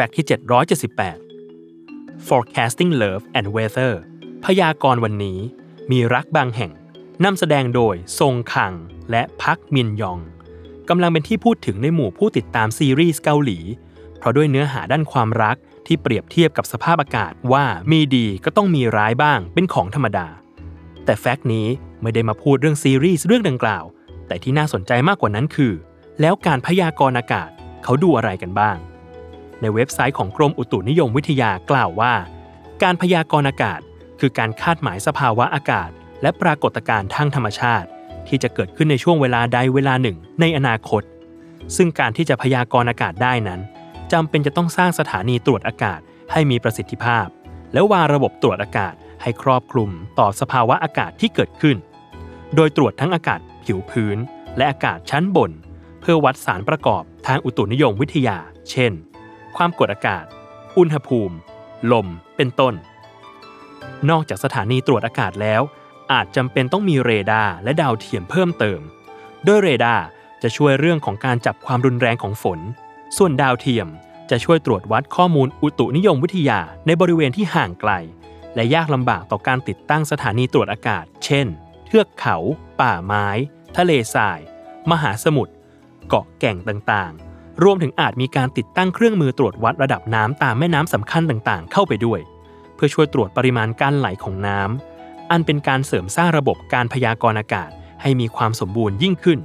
fact ที่ 778 forecasting love and weather พยากรณ์วันนี้ มีรักบางแห่งนำแสดงโดยซงคังและพักมินยองกำลังเป็นที่พูดถึงในหมู่ผู้ติดตามซีรีส์เกาหลี เพราะด้วยเนื้อหาด้านความรักที่เปรียบเทียบกับสภาพอากาศว่ามีดีก็ต้องมีร้ายบ้างเป็นของธรรมดา แต่ fact นี้ไม่ได้มาพูดเรื่องซีรีส์เรื่องดังกล่าว แต่ที่น่าสนใจมากกว่านั้นคือ แล้วการพยากรณ์อากาศเขาดูอะไรกันบ้าง ในเว็บไซต์ของกรมอุตุนิยมวิทยากล่าวว่า การพยากรณ์อากาศ คือการคาดหมายสภาวะอากาศ และปรากฏการณ์ทางธรรมชาติ ที่จะเกิดขึ้นในช่วงเวลาใดเวลาหนึ่ง ในอนาคต ซึ่งการที่จะพยากรณ์อากาศได้นั้นจำเป็นจะต้องสร้างสถานีตรวจอากาศให้มีประสิทธิภาพ แล้ววางระบบตรวจอากาศให้ครอบคลุมต่อสภาวะอากาศที่เกิดขึ้น โดยตรวจทั้งอากาศผิวพื้น และอากาศชั้นบน เพื่อวัดสารประกอบทางอุตุนิยมวิทยา เช่น ความกดอากาศ อุณหภูมิ ลม เป็นต้น นอกจากสถานีตรวจอากาศแล้ว อาจจำเป็นต้องมีเรดาร์และดาวเทียมเพิ่มเติม โดยเรดาร์จะช่วยเรื่องของการจับความรุนแรงของฝน ส่วนดาวเทียมจะช่วยตรวจวัดข้อมูลอุตุนิยมวิทยาในบริเวณที่ห่างไกล และยากลำบากต่อการติดตั้งสถานีตรวจอากาศ เช่น เทือกเขา ป่าไม้ ทะเลทราย มหาสมุทร เกาะแก่งต่างๆ รวมถึงอาจมีการติดตั้งเครื่องมือตรวจวัดระดับน้ำตามแม่น้ำสำคัญต่างๆ เข้าไปด้วย เพื่อช่วยตรวจปริมาณการไหลของน้ำอันเป็นการเสริมสร้างระบบการพยากรณ์อากาศ ให้มีความสมบูรณ์ยิ่งขึ้น